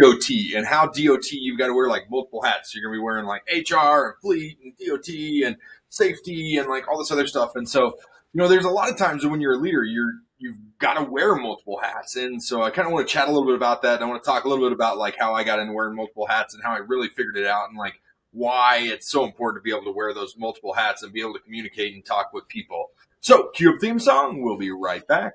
DOT and how DOT you've got to wear like multiple hats. You're gonna be wearing like HR and fleet and DOT and safety and like all this other stuff. And so, you know, there's a lot of times when you're a leader, you're you've got to wear multiple hats. And so I kind of want to chat a little bit about that. And I want to talk a little bit about like how I got into wearing multiple hats and how I really figured it out and like why it's so important to be able to wear those multiple hats and be able to communicate and talk with people. So, cue up theme song. We'll be right back.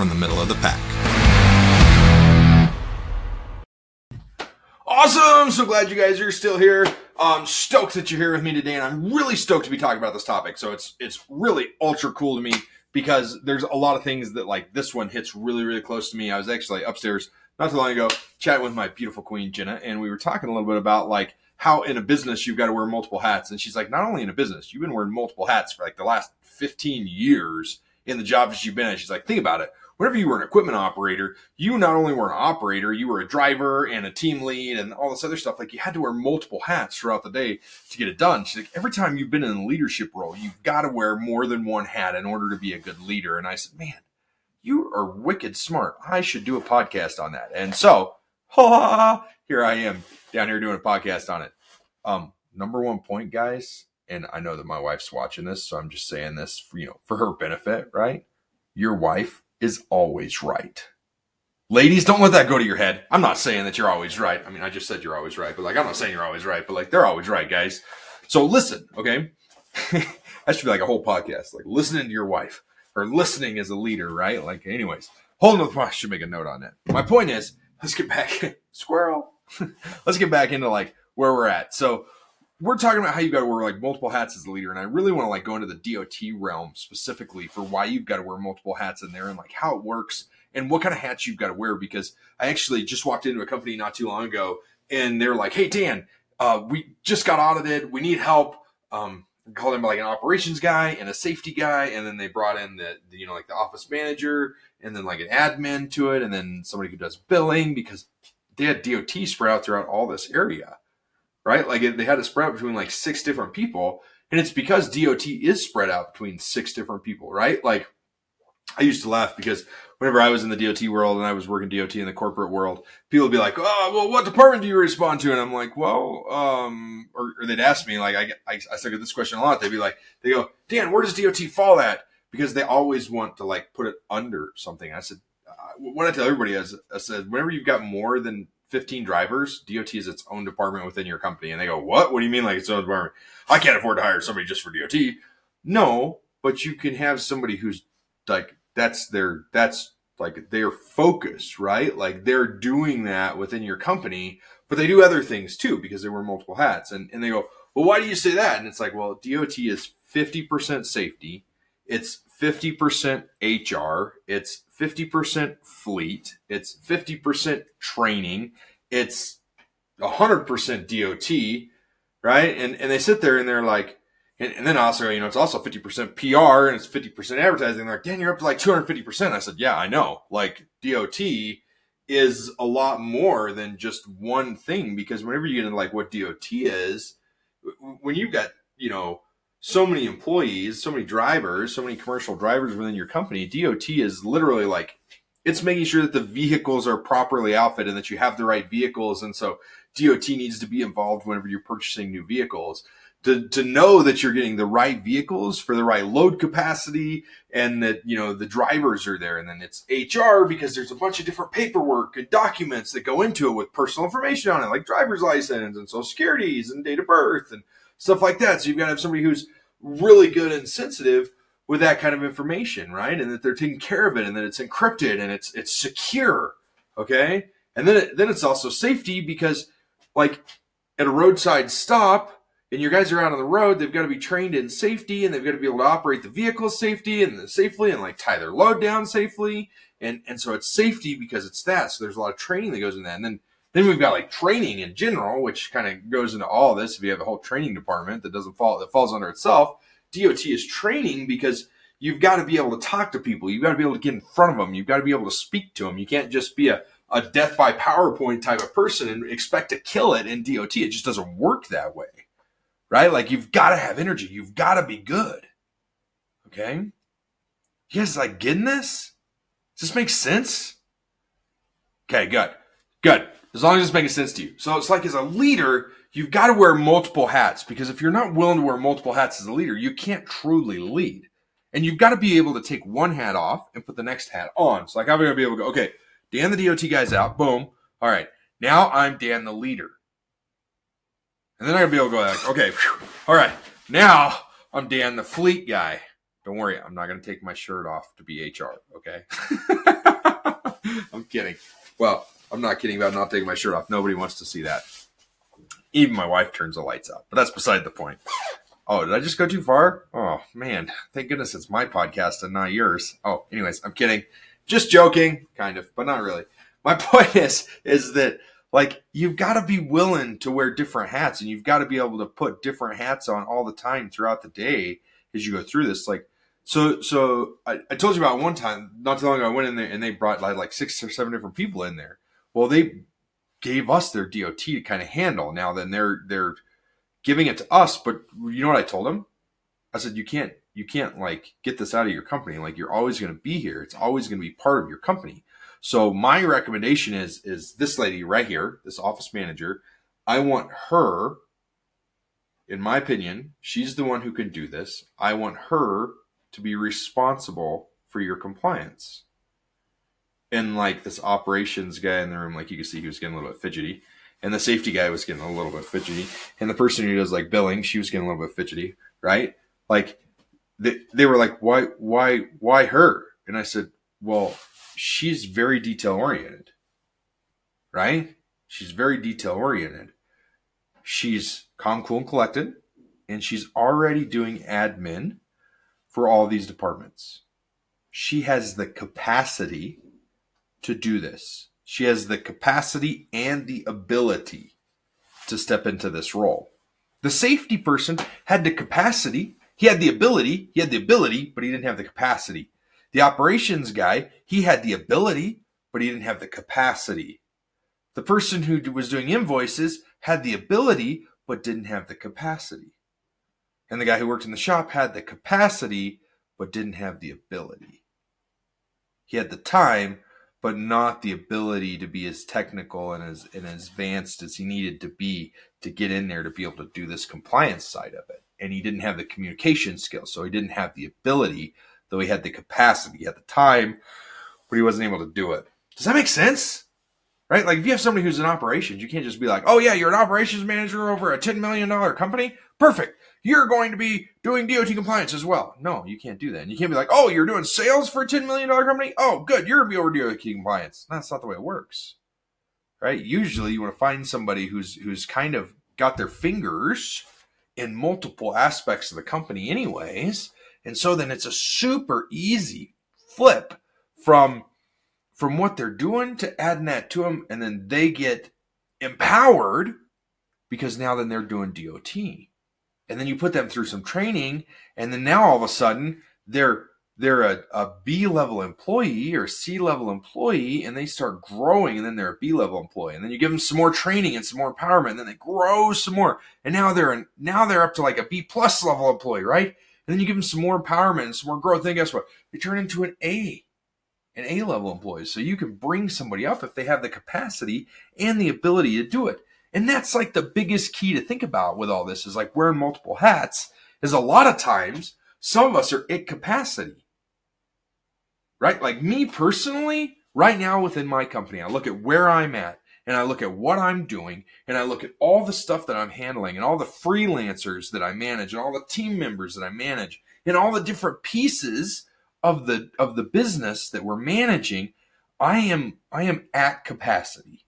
from the Middle of the Pack. Awesome! So glad you guys are still here. I'm stoked that you're here with me today, and I'm really stoked to be talking about this topic. So it's it's really ultra cool to me because there's a lot of things that like this one hits really really close to me. I was actually upstairs not too long ago chatting with my beautiful queen Jenna, and we were talking a little bit about like how in a business you've got to wear multiple hats. And she's like, not only in a business, you've been wearing multiple hats for like the last 15 years in the jobs you've been in. She's like, think about it whenever you were an equipment operator, you not only were an operator, you were a driver and a team lead and all this other stuff. Like you had to wear multiple hats throughout the day to get it done. She's like, every time you've been in a leadership role, you've got to wear more than one hat in order to be a good leader. And I said, man, you are wicked smart. I should do a podcast on that. And so, ha, here I am down here doing a podcast on it. Um, number one point, guys, and I know that my wife's watching this, so I'm just saying this for you know for her benefit, right? Your wife is always right. Ladies, don't let that go to your head. I'm not saying that you're always right. I mean, I just said you're always right, but like, I'm not saying you're always right, but like, they're always right, guys. So listen, okay? that should be like a whole podcast, like listening to your wife or listening as a leader, right? Like, anyways, hold on. I should make a note on that. My point is, let's get back, squirrel. let's get back into like where we're at. So, we're talking about how you got to wear like multiple hats as a leader, and I really want to like go into the DOT realm specifically for why you've got to wear multiple hats in there and like how it works and what kind of hats you've got to wear. Because I actually just walked into a company not too long ago, and they're like, "Hey Dan, uh, we just got audited. We need help." Um, called him like an operations guy and a safety guy, and then they brought in the, the you know like the office manager and then like an admin to it, and then somebody who does billing because they had DOT spread out throughout all this area right? Like it, they had to spread out between like six different people, and it's because DOT is spread out between six different people, right? Like I used to laugh because whenever I was in the DOT world and I was working DOT in the corporate world, people would be like, "Oh, well, what department do you respond to?" And I'm like, "Well, um," or, or they'd ask me like, I I, I still get this question a lot. They'd be like, "They go, Dan, where does DOT fall at?" Because they always want to like put it under something. I said, uh, what I tell everybody is, I said, whenever you've got more than 15 drivers, DOT is its own department within your company. And they go, What? What do you mean like its own department? I can't afford to hire somebody just for DOT. No, but you can have somebody who's like, that's their, that's like their focus, right? Like they're doing that within your company, but they do other things too because they wear multiple hats. And, and they go, Well, why do you say that? And it's like, Well, DOT is 50% safety, it's 50% HR, it's 50% fleet, it's 50% training, it's 100% DOT, right? And and they sit there and they're like, and, and then also, you know, it's also 50% PR and it's 50% advertising. They're like, Dan, you're up to like 250%. I said, yeah, I know. Like DOT is a lot more than just one thing because whenever you get into like what DOT is, when you've got, you know, so many employees, so many drivers, so many commercial drivers within your company, DOT is literally like it's making sure that the vehicles are properly outfitted and that you have the right vehicles. And so DOT needs to be involved whenever you're purchasing new vehicles to, to know that you're getting the right vehicles for the right load capacity and that, you know, the drivers are there. And then it's HR because there's a bunch of different paperwork and documents that go into it with personal information on it, like driver's license and social securities and date of birth and stuff like that. So you've got to have somebody who's really good and sensitive with that kind of information, right? And that they're taking care of it and that it's encrypted and it's it's secure, okay? And then it, then it's also safety because like at a roadside stop, and your guys are out on the road, they've got to be trained in safety and they've got to be able to operate the vehicle safety and safely and like tie their load down safely. And and so it's safety because it's that. So there's a lot of training that goes in that. And then then we've got like training in general, which kind of goes into all this. If you have a whole training department that doesn't fall that falls under itself, DOT is training because you've got to be able to talk to people. You've got to be able to get in front of them. You've got to be able to speak to them. You can't just be a, a death by PowerPoint type of person and expect to kill it in DOT. It just doesn't work that way right? Like you've got to have energy. You've got to be good. Okay. You guys like getting this? Does this make sense? Okay, good. Good. As long as it's making sense to you. So it's like as a leader, you've got to wear multiple hats because if you're not willing to wear multiple hats as a leader, you can't truly lead. And you've got to be able to take one hat off and put the next hat on. So like I'm gonna be able to go, okay, Dan the DOT guy's out, boom. All right. Now I'm Dan the leader. And then I'm gonna be able to go like, okay, whew, all right, now I'm Dan the fleet guy. Don't worry, I'm not gonna take my shirt off to be HR, okay? I'm kidding. Well, I'm not kidding about not taking my shirt off. Nobody wants to see that. Even my wife turns the lights out, but that's beside the point. Oh, did I just go too far? Oh man, thank goodness it's my podcast and not yours. Oh, anyways, I'm kidding. Just joking, kind of, but not really. My point is, is that like you've got to be willing to wear different hats and you've got to be able to put different hats on all the time throughout the day as you go through this like so so I, I told you about one time not too long ago i went in there and they brought like, like six or seven different people in there well they gave us their dot to kind of handle now then they're they're giving it to us but you know what i told them i said you can't you can't like get this out of your company like you're always going to be here it's always going to be part of your company so my recommendation is is this lady right here, this office manager. I want her, in my opinion, she's the one who can do this. I want her to be responsible for your compliance. And like this operations guy in the room, like you can see, he was getting a little bit fidgety. And the safety guy was getting a little bit fidgety. And the person who does like billing, she was getting a little bit fidgety, right? Like they, they were like, why, why, why her? And I said, well, she's very detail oriented, right? She's very detail oriented. She's calm, cool, and collected, and she's already doing admin for all these departments. She has the capacity to do this. She has the capacity and the ability to step into this role. The safety person had the capacity, he had the ability, he had the ability, but he didn't have the capacity. The operations guy, he had the ability, but he didn't have the capacity. The person who was doing invoices had the ability, but didn't have the capacity. And the guy who worked in the shop had the capacity, but didn't have the ability. He had the time, but not the ability to be as technical and as, and as advanced as he needed to be to get in there to be able to do this compliance side of it. And he didn't have the communication skills, so he didn't have the ability though he had the capacity, had the time, but he wasn't able to do it. Does that make sense? Right? Like if you have somebody who's in operations, you can't just be like, oh yeah, you're an operations manager over a $10 million company. Perfect. You're going to be doing DOT compliance as well. No, you can't do that. And you can't be like, oh, you're doing sales for a $10 million company? Oh, good. You're going to be over DOT compliance. That's not the way it works. Right? Usually you want to find somebody who's who's kind of got their fingers in multiple aspects of the company anyways and so then it's a super easy flip from from what they're doing to adding that to them and then they get empowered because now then they're doing DOT. And then you put them through some training and then now all of a sudden they're they're a, a B level employee or C level employee and they start growing and then they're a B level employee. And then you give them some more training and some more empowerment and then they grow some more. And now they're in, now they're up to like a B plus level employee, right? And then you give them some more empowerment and some more growth. and guess what? They turn into an A, an A level employee. So you can bring somebody up if they have the capacity and the ability to do it. And that's like the biggest key to think about with all this is like wearing multiple hats is a lot of times some of us are at capacity. Right? Like me personally, right now within my company, I look at where I'm at and I look at what I'm doing and I look at all the stuff that I'm handling and all the freelancers that I manage and all the team members that I manage and all the different pieces of the of the business that we're managing, I am I am at capacity.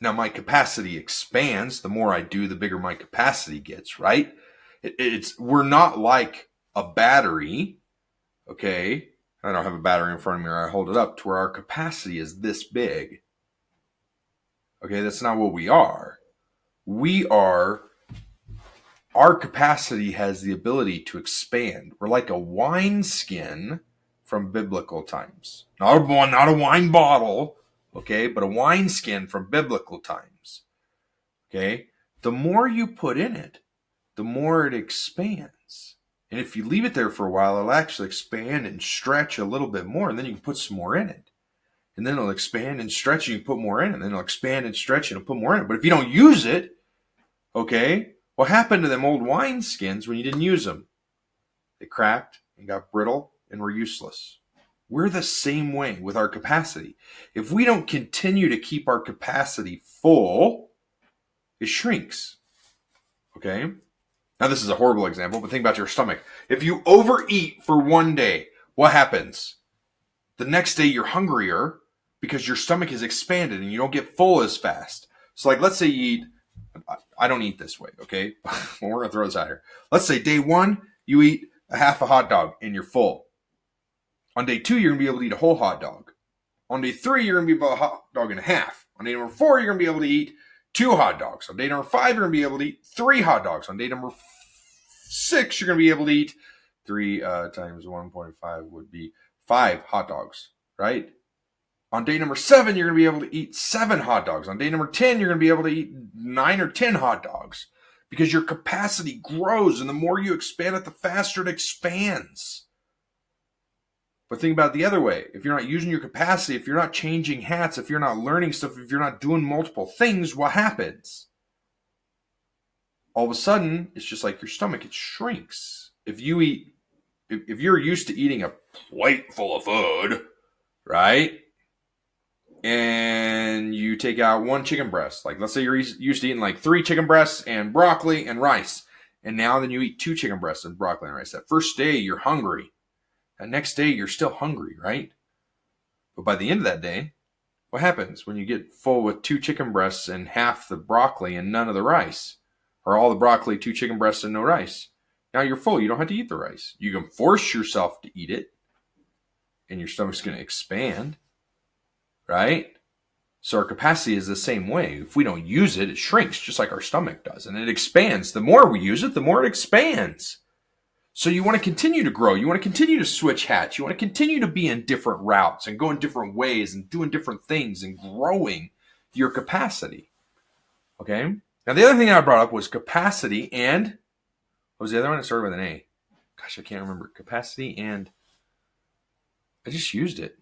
Now my capacity expands. The more I do, the bigger my capacity gets, right? It, it's, we're not like a battery. Okay. I don't have a battery in front of me or I hold it up to where our capacity is this big. Okay. That's not what we are. We are our capacity has the ability to expand. We're like a wine skin from biblical times. Not a, not a wine bottle, okay, but a wine skin from biblical times. Okay? The more you put in it, the more it expands. And if you leave it there for a while, it'll actually expand and stretch a little bit more, and then you can put some more in it. And then it'll expand and stretch, and you put more in it, and then it'll expand and stretch, and it'll put more in it. But if you don't use it, okay, what happened to them old wine skins when you didn't use them? They cracked and got brittle and were useless. We're the same way with our capacity. If we don't continue to keep our capacity full, it shrinks. Okay? Now, this is a horrible example, but think about your stomach. If you overeat for one day, what happens? The next day, you're hungrier because your stomach is expanded and you don't get full as fast. So, like, let's say you eat I don't eat this way, okay? well, we're gonna throw this out here. Let's say day one, you eat a half a hot dog and you're full. On day two, you're gonna be able to eat a whole hot dog. On day three, you're gonna be able to eat a hot dog and a half. On day number four, you're gonna be able to eat two hot dogs. On day number five, you're gonna be able to eat three hot dogs. On day number six, you're gonna be able to eat three uh, times 1.5 would be five hot dogs, right? On day number seven, you're going to be able to eat seven hot dogs. On day number 10, you're going to be able to eat nine or 10 hot dogs because your capacity grows. And the more you expand it, the faster it expands. But think about the other way. If you're not using your capacity, if you're not changing hats, if you're not learning stuff, if you're not doing multiple things, what happens? All of a sudden, it's just like your stomach, it shrinks. If you eat, if, if you're used to eating a plate full of food, right? and you take out one chicken breast. Like let's say you're used to eating like three chicken breasts and broccoli and rice, and now then you eat two chicken breasts and broccoli and rice. That first day you're hungry. That next day you're still hungry, right? But by the end of that day, what happens when you get full with two chicken breasts and half the broccoli and none of the rice? Or all the broccoli, two chicken breasts, and no rice. Now you're full. You don't have to eat the rice. You can force yourself to eat it, and your stomach's going to expand right? So our capacity is the same way. If we don't use it, it shrinks just like our stomach does and it expands. The more we use it, the more it expands. So you want to continue to grow. You want to continue to switch hats. You want to continue to be in different routes and go in different ways and doing different things and growing your capacity. Okay. Now the other thing I brought up was capacity and what was the other one? It started with an A. Gosh, I can't remember. Capacity and I just used it.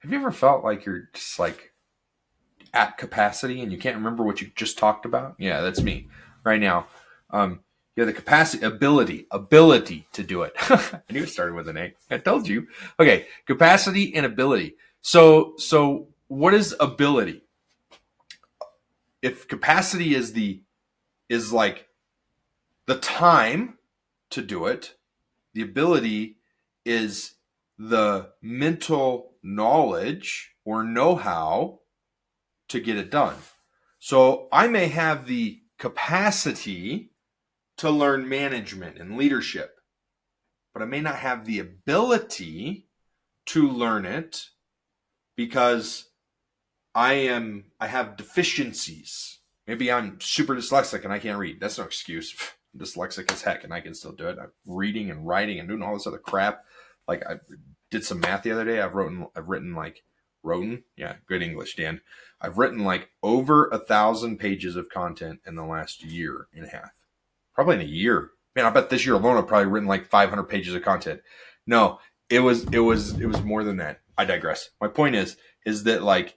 Have you ever felt like you're just like at capacity and you can't remember what you just talked about? Yeah, that's me right now. Um, you have the capacity, ability, ability to do it. I knew it started with an A. I told you. Okay, capacity and ability. So, so what is ability? If capacity is the is like the time to do it, the ability is the mental knowledge or know how to get it done. So I may have the capacity to learn management and leadership, but I may not have the ability to learn it because I am I have deficiencies. Maybe I'm super dyslexic and I can't read. That's no excuse. Dyslexic as heck and I can still do it. I'm reading and writing and doing all this other crap. Like I did some math the other day. I've written I've written like written yeah good English Dan. I've written like over a thousand pages of content in the last year and a half, probably in a year. Man, I bet this year alone I've probably written like 500 pages of content. No, it was it was it was more than that. I digress. My point is is that like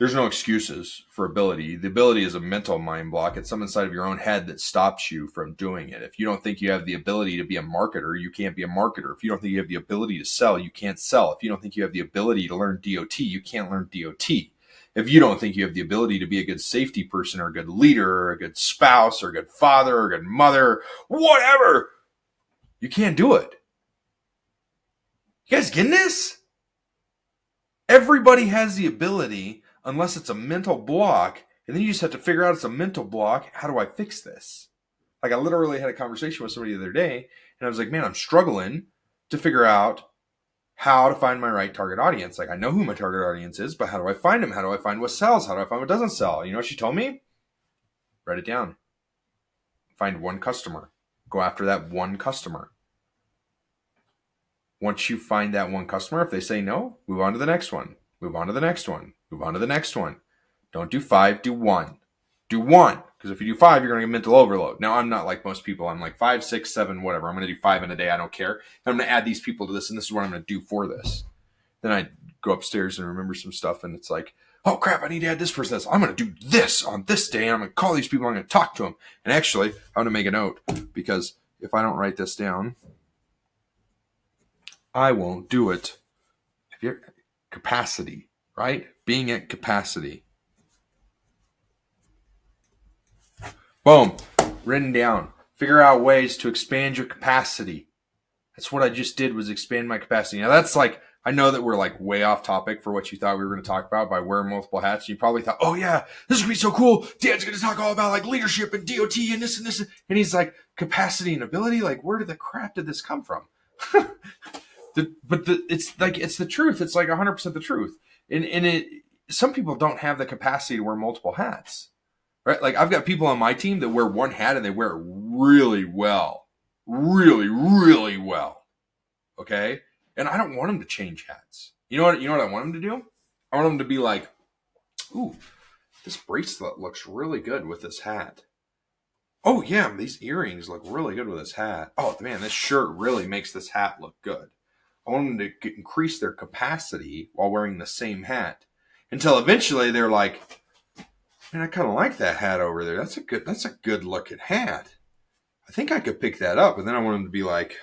there's no excuses for ability. The ability is a mental mind block. It's some inside of your own head that stops you from doing it. If you don't think you have the ability to be a marketer, you can't be a marketer. If you don't think you have the ability to sell, you can't sell. If you don't think you have the ability to learn DOT, you can't learn DOT. If you don't think you have the ability to be a good safety person or a good leader or a good spouse or a good father or a good mother, whatever, you can't do it. You guys getting this? Everybody has the ability unless it's a mental block And then you just have to figure out it's a mental block. How do I fix this? Like I literally had a conversation with somebody the other day and I was like, man, I'm struggling to figure out how to find my right target audience. Like I know who my target audience is, but how do I find them? How do I find what sells? How do I find what doesn't sell? You know what she told me? Write it down. Find one customer. Go after that one customer. Once you find that one customer, if they say no, move on to the next one. Move on to the next one. Move on to the next one. Don't do five, do one. Do one. Because if you do five, you're going to get mental overload. Now, I'm not like most people. I'm like five, six, seven, whatever. I'm going to do five in a day. I don't care. And I'm going to add these people to this, and this is what I'm going to do for this. Then I go upstairs and remember some stuff, and it's like, oh crap, I need to add this person. I'm going to do this on this day, and I'm going to call these people. I'm going to talk to them. And actually, I'm going to make a note because if I don't write this down, I won't do it. If you're capacity, right? Being at capacity. Boom, written down. Figure out ways to expand your capacity. That's what I just did was expand my capacity. Now that's like I know that we're like way off topic for what you thought we were going to talk about by wearing multiple hats. You probably thought, oh yeah, this is going to be so cool. Dan's going to talk all about like leadership and DOT and this and this. And he's like capacity and ability. Like where did the crap did this come from? the, but the, it's like, it's the truth. It's like hundred percent the truth. And, and it, some people don't have the capacity to wear multiple hats right? Like I've got people on my team that wear one hat and they wear it really well, really, really well. Okay, and I don't want them to change hats. You know what? You know what I want them to do? I want them to be like, "Ooh, this bracelet looks really good with this hat." Oh yeah, these earrings look really good with this hat. Oh man, this shirt really makes this hat look good. I want them to increase their capacity while wearing the same hat until eventually they're like, and I kind of like that hat over there. That's a good. That's a good looking hat. I think I could pick that up, and then I want them to be like,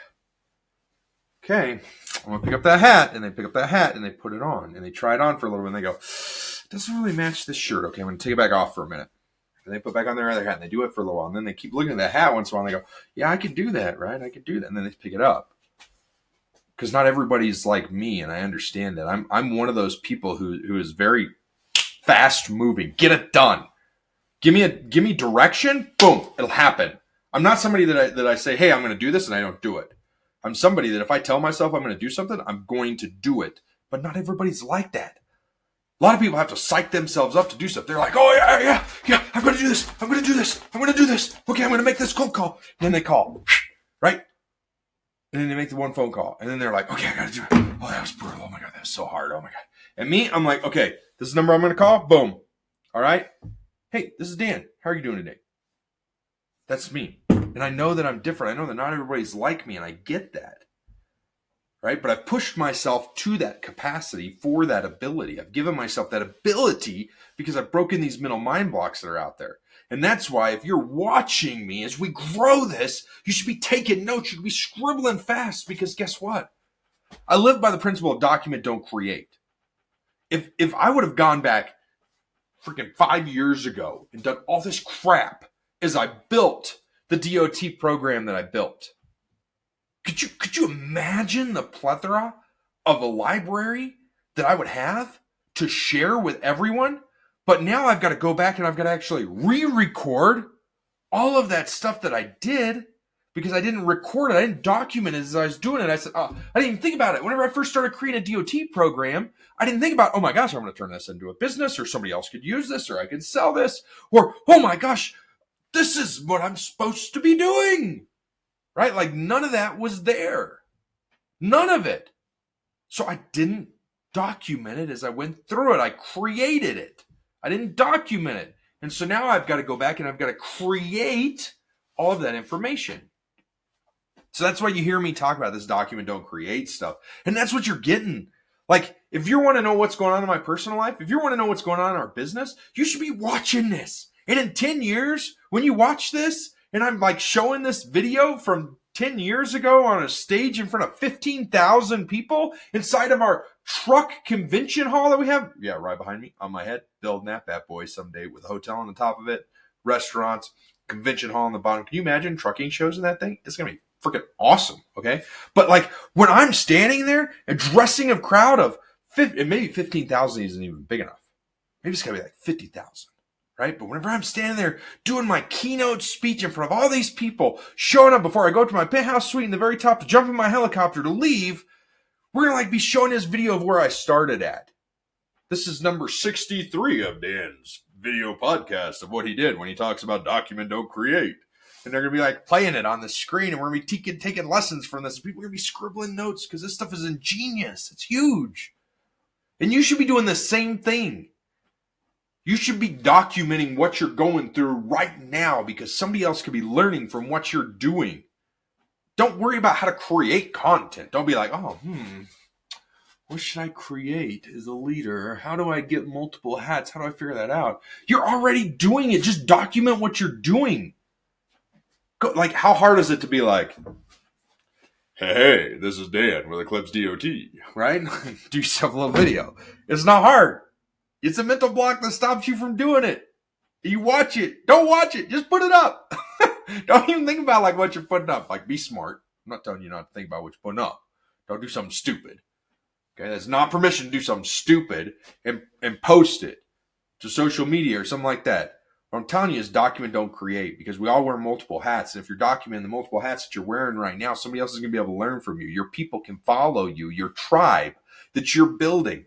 okay, I'm gonna pick up that hat, and they pick up that hat and they put it on, and they try it on for a little bit, and they go, it doesn't really match this shirt. Okay, I'm gonna take it back off for a minute. And they put back on their other hat, and they do it for a little while, and then they keep looking at that hat once in a while, and they go, yeah, I could do that, right? I could do that, and then they pick it up. Because not everybody's like me, and I understand that. I'm I'm one of those people who who is very fast moving. Get it done. Give me a give me direction. Boom, it'll happen. I'm not somebody that I that I say, "Hey, I'm going to do this," and I don't do it. I'm somebody that if I tell myself I'm going to do something, I'm going to do it. But not everybody's like that. A lot of people have to psych themselves up to do stuff. They're like, "Oh yeah, yeah, yeah, I'm going to do this. I'm going to do this. I'm going to do this. Okay, I'm going to make this cold call." And then they call, right? And then they make the one phone call, and then they're like, "Okay, I got to do it." Oh, that was brutal. Oh my god, that was so hard. Oh my god. And me, I'm like, "Okay, this is the number I'm going to call. Boom. All right. Hey, this is Dan. How are you doing today? That's me. And I know that I'm different. I know that not everybody's like me, and I get that. Right? But I've pushed myself to that capacity for that ability. I've given myself that ability because I've broken these mental mind blocks that are out there. And that's why if you're watching me as we grow this, you should be taking notes. You should be scribbling fast because guess what? I live by the principle of document, don't create if if I would have gone back freaking five years ago and done all this crap as I built the DOT program that I built, could you could you imagine the plethora of a library that I would have to share with everyone? But now I've got to go back and I've got to actually re-record all of that stuff that I did because I didn't record it. I didn't document it as I was doing it. I said, oh, I didn't even think about it. Whenever I first started creating a DOT program, I didn't think about, oh my gosh, I'm going to turn this into a business or somebody else could use this or I could sell this or, oh my gosh, this is what I'm supposed to be doing. Right? Like none of that was there. None of it. So I didn't document it as I went through it. I created it. I didn't document it. And so now I've got to go back and I've got to create all of that information. So that's why you hear me talk about this document don't create stuff. And that's what you're getting. Like, if you want to know what's going on in my personal life, if you want to know what's going on in our business, you should be watching this. And in 10 years, when you watch this, and I'm like showing this video from 10 years ago on a stage in front of 15,000 people inside of our truck convention hall that we have. Yeah, right behind me on my head, building that bad boy someday with a hotel on the top of it, restaurants, convention hall on the bottom. Can you imagine trucking shows in that thing? It's going to be freaking awesome. Okay. But like when I'm standing there addressing a crowd of 50, maybe 15,000 isn't even big enough. Maybe it's gotta be like 50,000, right? But whenever I'm standing there doing my keynote speech in front of all these people, showing up before I go to my penthouse suite in the very top to jump in my helicopter to leave, we're gonna like be showing this video of where I started at. This is number 63 of Dan's video podcast of what he did when he talks about document, don't create. And they're gonna be like playing it on the screen, and we're gonna be taking taking lessons from this. People are gonna be scribbling notes because this stuff is ingenious. It's huge. And you should be doing the same thing. You should be documenting what you're going through right now because somebody else could be learning from what you're doing. Don't worry about how to create content. Don't be like, oh, hmm, what should I create as a leader? How do I get multiple hats? How do I figure that out? You're already doing it. Just document what you're doing. Like, how hard is it to be like, hey, this is Dan with Eclipse DOT, right? Do yourself a little video. It's not hard. It's a mental block that stops you from doing it. You watch it. Don't watch it. Just put it up. Don't even think about like what you're putting up. Like be smart. I'm not telling you not to think about what you're putting up. Don't do something stupid. Okay, that's not permission to do something stupid and and post it to social media or something like that. I'm telling you is document, don't create, because we all wear multiple hats. And if you're documenting the multiple hats that you're wearing right now, somebody else is going to be able to learn from you. Your people can follow you, your tribe that you're building,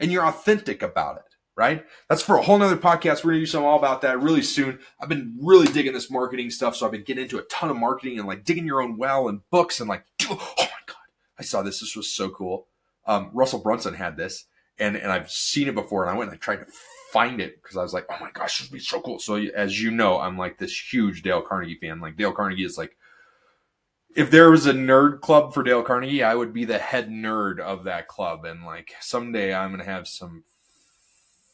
and you're authentic about it, right? That's for a whole nother podcast. We're going to do something all about that really soon. I've been really digging this marketing stuff. So I've been getting into a ton of marketing and like digging your own well and books and like, oh my God, I saw this. This was so cool. Um, Russell Brunson had this and, and I've seen it before and I went and I tried to find it because I was like, oh my gosh, this would be so cool. So as you know, I'm like this huge Dale Carnegie fan. Like Dale Carnegie is like, if there was a nerd club for Dale Carnegie, I would be the head nerd of that club. And like someday I'm gonna have some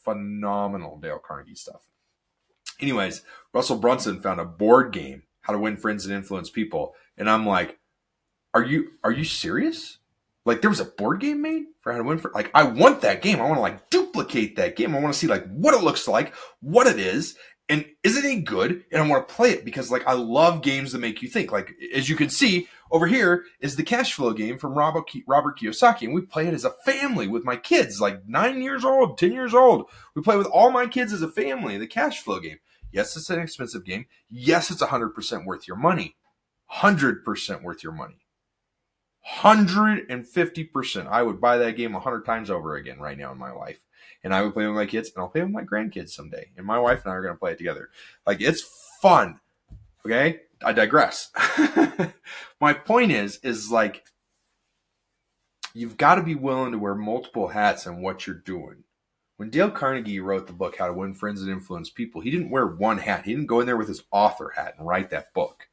phenomenal Dale Carnegie stuff. Anyways, Russell Brunson found a board game, How to Win Friends and Influence People, and I'm like, are you are you serious? Like there was a board game made for how to win for like I want that game. I want to like duplicate that game. I want to see like what it looks like, what it is, and is it any good? And I want to play it because like I love games that make you think. Like as you can see over here is the cash flow game from Robert Kiyosaki, and we play it as a family with my kids, like nine years old, ten years old. We play with all my kids as a family. The cash flow game. Yes, it's an expensive game. Yes, it's hundred percent worth your money. Hundred percent worth your money. 150%. I would buy that game 100 times over again right now in my life. And I would play with my kids and I'll play with my grandkids someday. And my wife and I are going to play it together. Like it's fun. Okay? I digress. my point is is like you've got to be willing to wear multiple hats on what you're doing. When Dale Carnegie wrote the book How to Win Friends and Influence People, he didn't wear one hat. He didn't go in there with his author hat and write that book.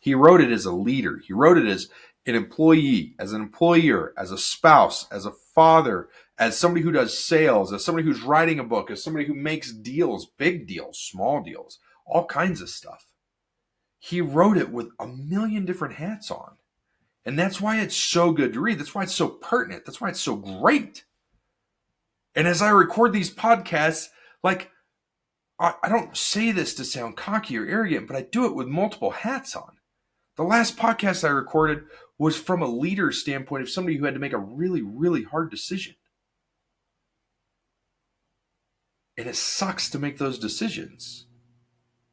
He wrote it as a leader. He wrote it as an employee, as an employer, as a spouse, as a father, as somebody who does sales, as somebody who's writing a book, as somebody who makes deals, big deals, small deals, all kinds of stuff. He wrote it with a million different hats on. And that's why it's so good to read. That's why it's so pertinent. That's why it's so great. And as I record these podcasts, like, I, I don't say this to sound cocky or arrogant, but I do it with multiple hats on. The last podcast I recorded was from a leader standpoint of somebody who had to make a really, really hard decision. And it sucks to make those decisions.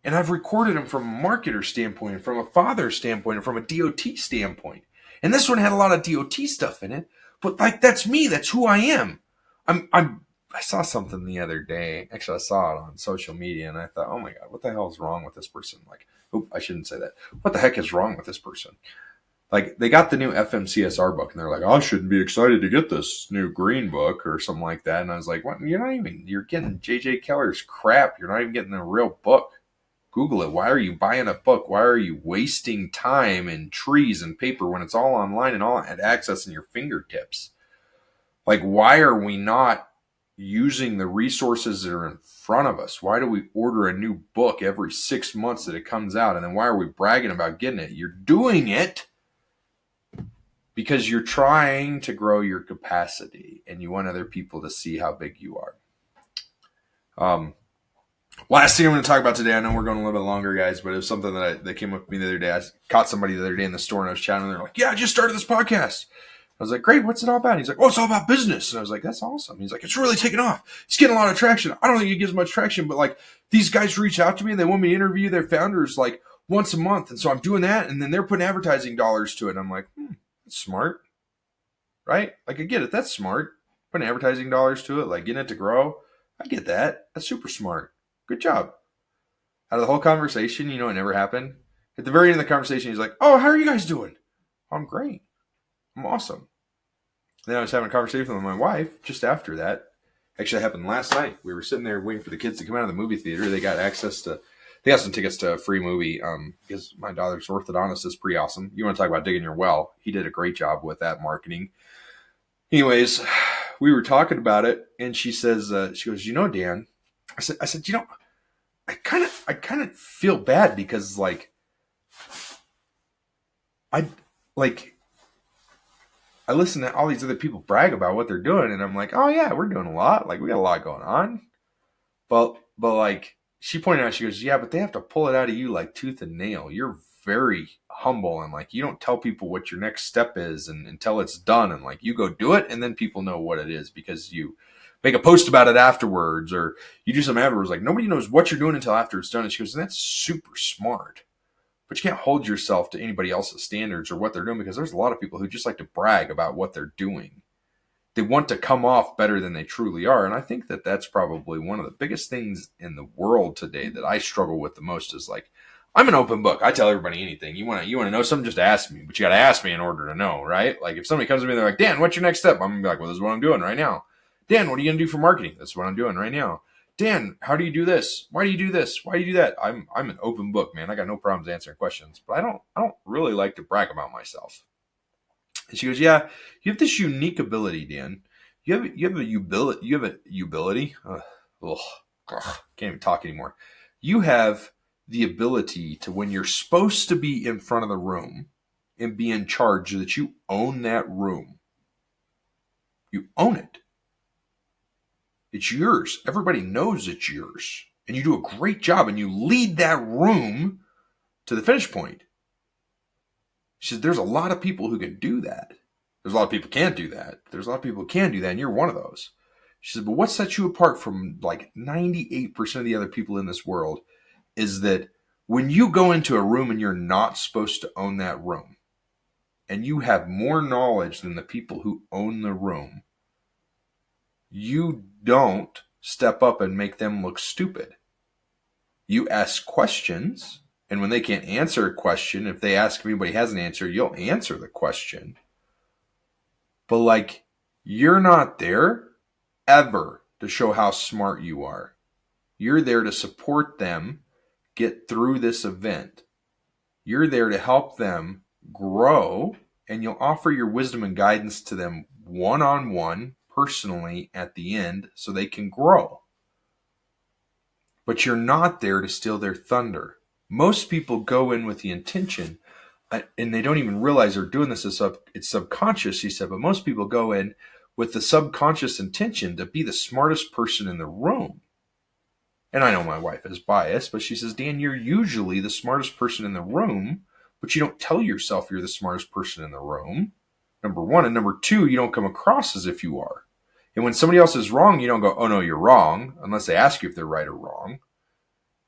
And I've recorded them from a marketer standpoint, and from a father standpoint, and from a DOT standpoint. And this one had a lot of DOT stuff in it, but like that's me. That's who I am. I'm. I'm. I saw something the other day. Actually, I saw it on social media, and I thought, oh my god, what the hell is wrong with this person? Like, I shouldn't say that. What the heck is wrong with this person? Like they got the new FMCSR book and they're like, I shouldn't be excited to get this new green book or something like that. And I was like, what? You're not even, you're getting JJ Keller's crap. You're not even getting the real book. Google it. Why are you buying a book? Why are you wasting time and trees and paper when it's all online and all at access in your fingertips? Like, why are we not using the resources that are in front of us? Why do we order a new book every six months that it comes out? And then why are we bragging about getting it? You're doing it because you're trying to grow your capacity and you want other people to see how big you are. Um, last thing I'm going to talk about today, I know we're going a little bit longer, guys, but it was something that, I, that came up with me the other day. I caught somebody the other day in the store and I was chatting, and they're like, "Yeah, I just started this podcast." I was like, great, what's it all about? He's like, oh, it's all about business. And I was like, that's awesome. He's like, it's really taking off. It's getting a lot of traction. I don't think it gives much traction, but like these guys reach out to me and they want me to interview their founders like once a month. And so I'm doing that. And then they're putting advertising dollars to it. And I'm like, hmm, smart. Right? Like I get it. That's smart. Putting advertising dollars to it, like getting it to grow. I get that. That's super smart. Good job. Out of the whole conversation, you know, it never happened. At the very end of the conversation, he's like, oh, how are you guys doing? I'm great. I'm awesome. Then I was having a conversation with my wife just after that. Actually, happened last night. We were sitting there waiting for the kids to come out of the movie theater. They got access to, they got some tickets to a free movie um, because my daughter's orthodontist is pretty awesome. You want to talk about digging your well? He did a great job with that marketing. Anyways, we were talking about it, and she says, uh, she goes, you know, Dan, I said, I said, you know, I kind of, I kind of feel bad because like, I like I listen to all these other people brag about what they're doing, and I'm like, oh yeah, we're doing a lot. Like we got a lot going on. But but like she pointed out, she goes, yeah, but they have to pull it out of you like tooth and nail. You're very humble and like you don't tell people what your next step is and until it's done and like you go do it and then people know what it is because you make a post about it afterwards or you do something afterwards like nobody knows what you're doing until after it's done and she goes And that's super smart but you can't hold yourself to anybody else's standards or what they're doing because there's a lot of people who just like to brag about what they're doing. They want to come off better than they truly are. And I think that that's probably one of the biggest things in the world today that I struggle with the most is like, I'm an open book. I tell everybody anything. You want to, you want to know something, just ask me, but you got to ask me in order to know, right? Like if somebody comes to me, and they're like, Dan, what's your next step? I'm gonna be like, well, this is what I'm doing right now. Dan, what are you to do for marketing? That's what I'm doing right now. Dan, how do you do this? Why do you do this? Why do you do that? I'm I'm an open book, man. I got no problems answering questions, but I don't I don't really like to brag about myself. And she goes, Yeah, you have this unique ability, Dan. You have you have a utility you have a utility. Uh, ugh, ugh, can't even talk anymore. You have the ability to when you're supposed to be in front of the room and be in charge that you own that room. You own it it's yours. Everybody knows it's yours. And you do a great job and you lead that room to the finish point. She said, There's a lot of people who can do that. There's a lot of people can't do that. There's a lot of people who can do that, and you're one of those. She said, But what sets you apart from like 98% of the other people in this world is that when you go into a room and you're not supposed to own that room, and you have more knowledge than the people who own the room, you don't step up and make them look stupid. You ask questions, and when they can't answer a question, if they ask if anybody has an answer, you'll answer the question. But like, you're not there ever to show how smart you are. You're there to support them get through this event. You're there to help them grow, and you'll offer your wisdom and guidance to them one on one personally at the end so they can grow. But you're not there to steal their thunder. Most people go in with the intention, and they don't even realize they're doing this. It's subconscious, he said, but most people go in with the subconscious intention to be the smartest person in the room. And I know my wife is biased, but she says, Dan, you're usually the smartest person in the room, but you don't tell yourself you're the smartest person in the room. Number one. And number two, you don't come across as if you are. And when somebody else is wrong, you don't go, oh no, you're wrong, unless they ask you if they're right or wrong,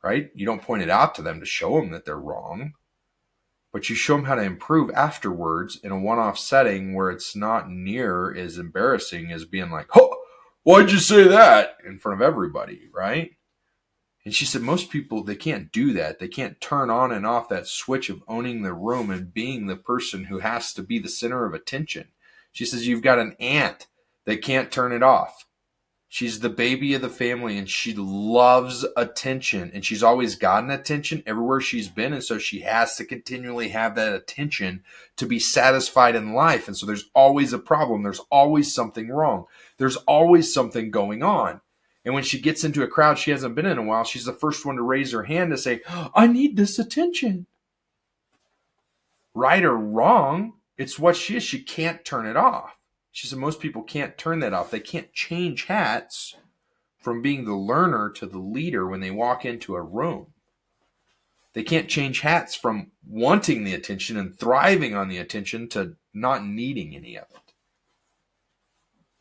right? You don't point it out to them to show them that they're wrong, but you show them how to improve afterwards in a one off setting where it's not near as embarrassing as being like, oh, why'd you say that in front of everybody, right? And she said, most people, they can't do that. They can't turn on and off that switch of owning the room and being the person who has to be the center of attention. She says, you've got an aunt that can't turn it off. She's the baby of the family and she loves attention and she's always gotten attention everywhere she's been. And so she has to continually have that attention to be satisfied in life. And so there's always a problem. There's always something wrong. There's always something going on. And when she gets into a crowd she hasn't been in a while, she's the first one to raise her hand to say, I need this attention. Right or wrong, it's what she is. She can't turn it off. She said most people can't turn that off. They can't change hats from being the learner to the leader when they walk into a room. They can't change hats from wanting the attention and thriving on the attention to not needing any of it.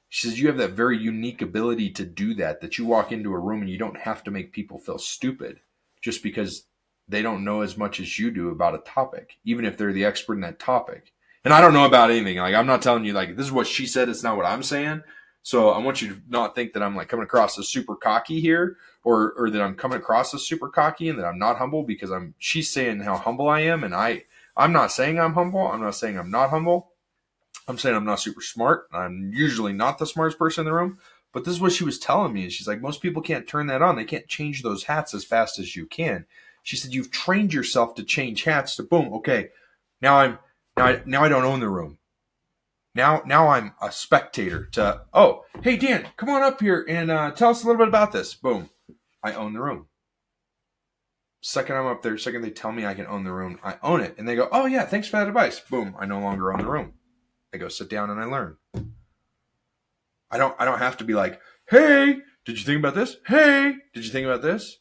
She says, You have that very unique ability to do that, that you walk into a room and you don't have to make people feel stupid just because they don't know as much as you do about a topic, even if they're the expert in that topic. And I don't know about anything. Like, I'm not telling you, like, this is what she said, it's not what I'm saying. So I want you to not think that I'm like coming across as super cocky here or or that I'm coming across as super cocky and that I'm not humble because I'm she's saying how humble I am and I I'm not saying I'm humble. I'm not saying I'm not humble. I'm saying I'm not super smart. I'm usually not the smartest person in the room, but this is what she was telling me. And she's like, most people can't turn that on. They can't change those hats as fast as you can. She said, you've trained yourself to change hats to boom. Okay. Now I'm, now I, now I don't own the room. Now, now I'm a spectator to, oh, hey, Dan, come on up here and uh, tell us a little bit about this. Boom. I own the room. Second I'm up there, second they tell me I can own the room, I own it. And they go, oh, yeah, thanks for that advice. Boom. I no longer own the room. I go sit down and I learn. I don't I don't have to be like, "Hey, did you think about this? Hey, did you think about this?"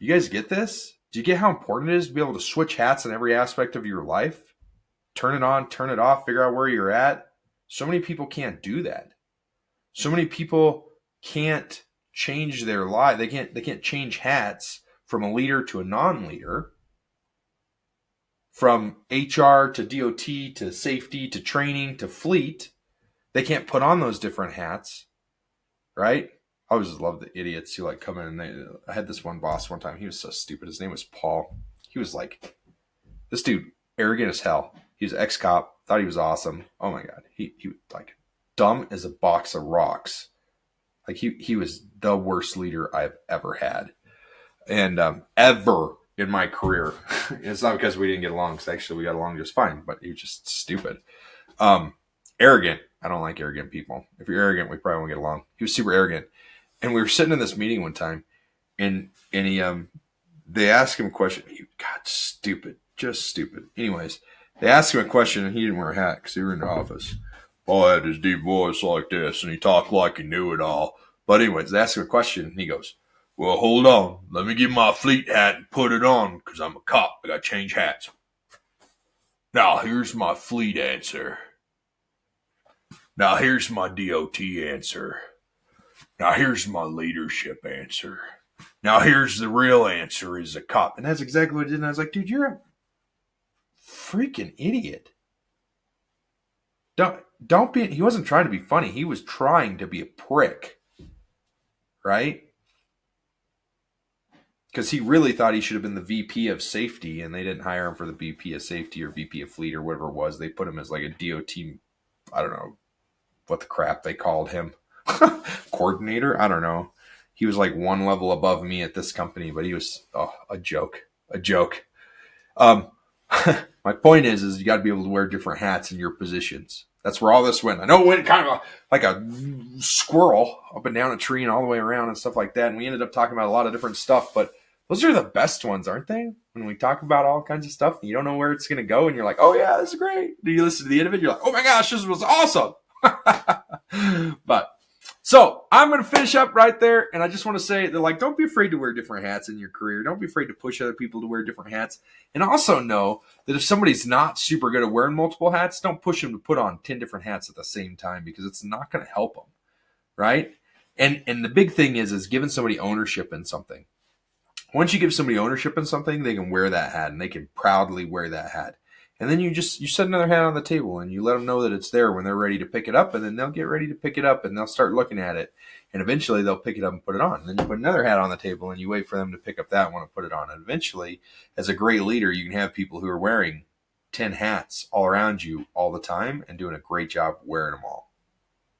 You guys get this? Do you get how important it is to be able to switch hats in every aspect of your life? Turn it on, turn it off, figure out where you're at. So many people can't do that. So many people can't change their life. They can't they can't change hats from a leader to a non-leader. From HR to DOT to safety to training to fleet. They can't put on those different hats. Right? I always love the idiots who like come in and they I had this one boss one time. He was so stupid. His name was Paul. He was like this dude arrogant as hell. He was ex cop. Thought he was awesome. Oh my god. He he like dumb as a box of rocks. Like he he was the worst leader I've ever had, and um, ever in my career. it's not because we didn't get along. Because actually we got along just fine. But he was just stupid. Um, arrogant. I don't like arrogant people. If you're arrogant, we probably won't get along. He was super arrogant and we were sitting in this meeting one time, and and he um they asked him a question. He got stupid, just stupid. Anyways, they asked him a question, and he didn't wear a hat because he were in the office. Paul had his deep voice like this, and he talked like he knew it all. But anyways, they asked him a question, and he goes, "Well, hold on. Let me get my fleet hat and put it on, because I'm a cop. I got to change hats." Now here's my fleet answer. Now here's my DOT answer. Now here's my leadership answer. Now here's the real answer is a cop. And that's exactly what it did. And I was like, dude, you're a freaking idiot. Don't don't be he wasn't trying to be funny. He was trying to be a prick. Right? Because he really thought he should have been the VP of safety, and they didn't hire him for the VP of safety or VP of fleet or whatever it was. They put him as like a DOT, I don't know what the crap they called him. coordinator. I don't know. He was like one level above me at this company, but he was oh, a joke, a joke. Um, my point is, is you got to be able to wear different hats in your positions. That's where all this went. I know it went kind of a, like a squirrel up and down a tree and all the way around and stuff like that. And we ended up talking about a lot of different stuff, but those are the best ones, aren't they? When we talk about all kinds of stuff you don't know where it's going to go and you're like, oh yeah, this is great. Do you listen to the end of it? You're like, oh my gosh, this was awesome. but so I'm going to finish up right there. And I just want to say that, like, don't be afraid to wear different hats in your career. Don't be afraid to push other people to wear different hats. And also know that if somebody's not super good at wearing multiple hats, don't push them to put on 10 different hats at the same time because it's not going to help them. Right. And, and the big thing is, is giving somebody ownership in something. Once you give somebody ownership in something, they can wear that hat and they can proudly wear that hat and then you just you set another hat on the table and you let them know that it's there when they're ready to pick it up and then they'll get ready to pick it up and they'll start looking at it and eventually they'll pick it up and put it on and then you put another hat on the table and you wait for them to pick up that one and put it on and eventually as a great leader you can have people who are wearing 10 hats all around you all the time and doing a great job wearing them all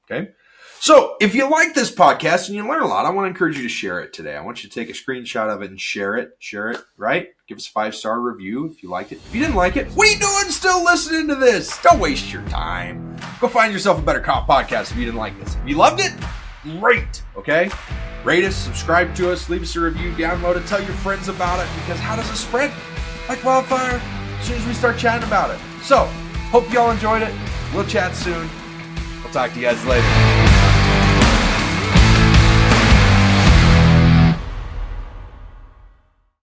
okay so, if you like this podcast and you learn a lot, I want to encourage you to share it today. I want you to take a screenshot of it and share it. Share it, right? Give us a five star review if you liked it. If you didn't like it, what are you doing still listening to this? Don't waste your time. Go find yourself a better cop podcast if you didn't like this. If you loved it, great. Okay? Rate us, subscribe to us, leave us a review, download it, tell your friends about it because how does it spread? Like wildfire as soon as we start chatting about it. So, hope y'all enjoyed it. We'll chat soon. I'll talk to you guys later.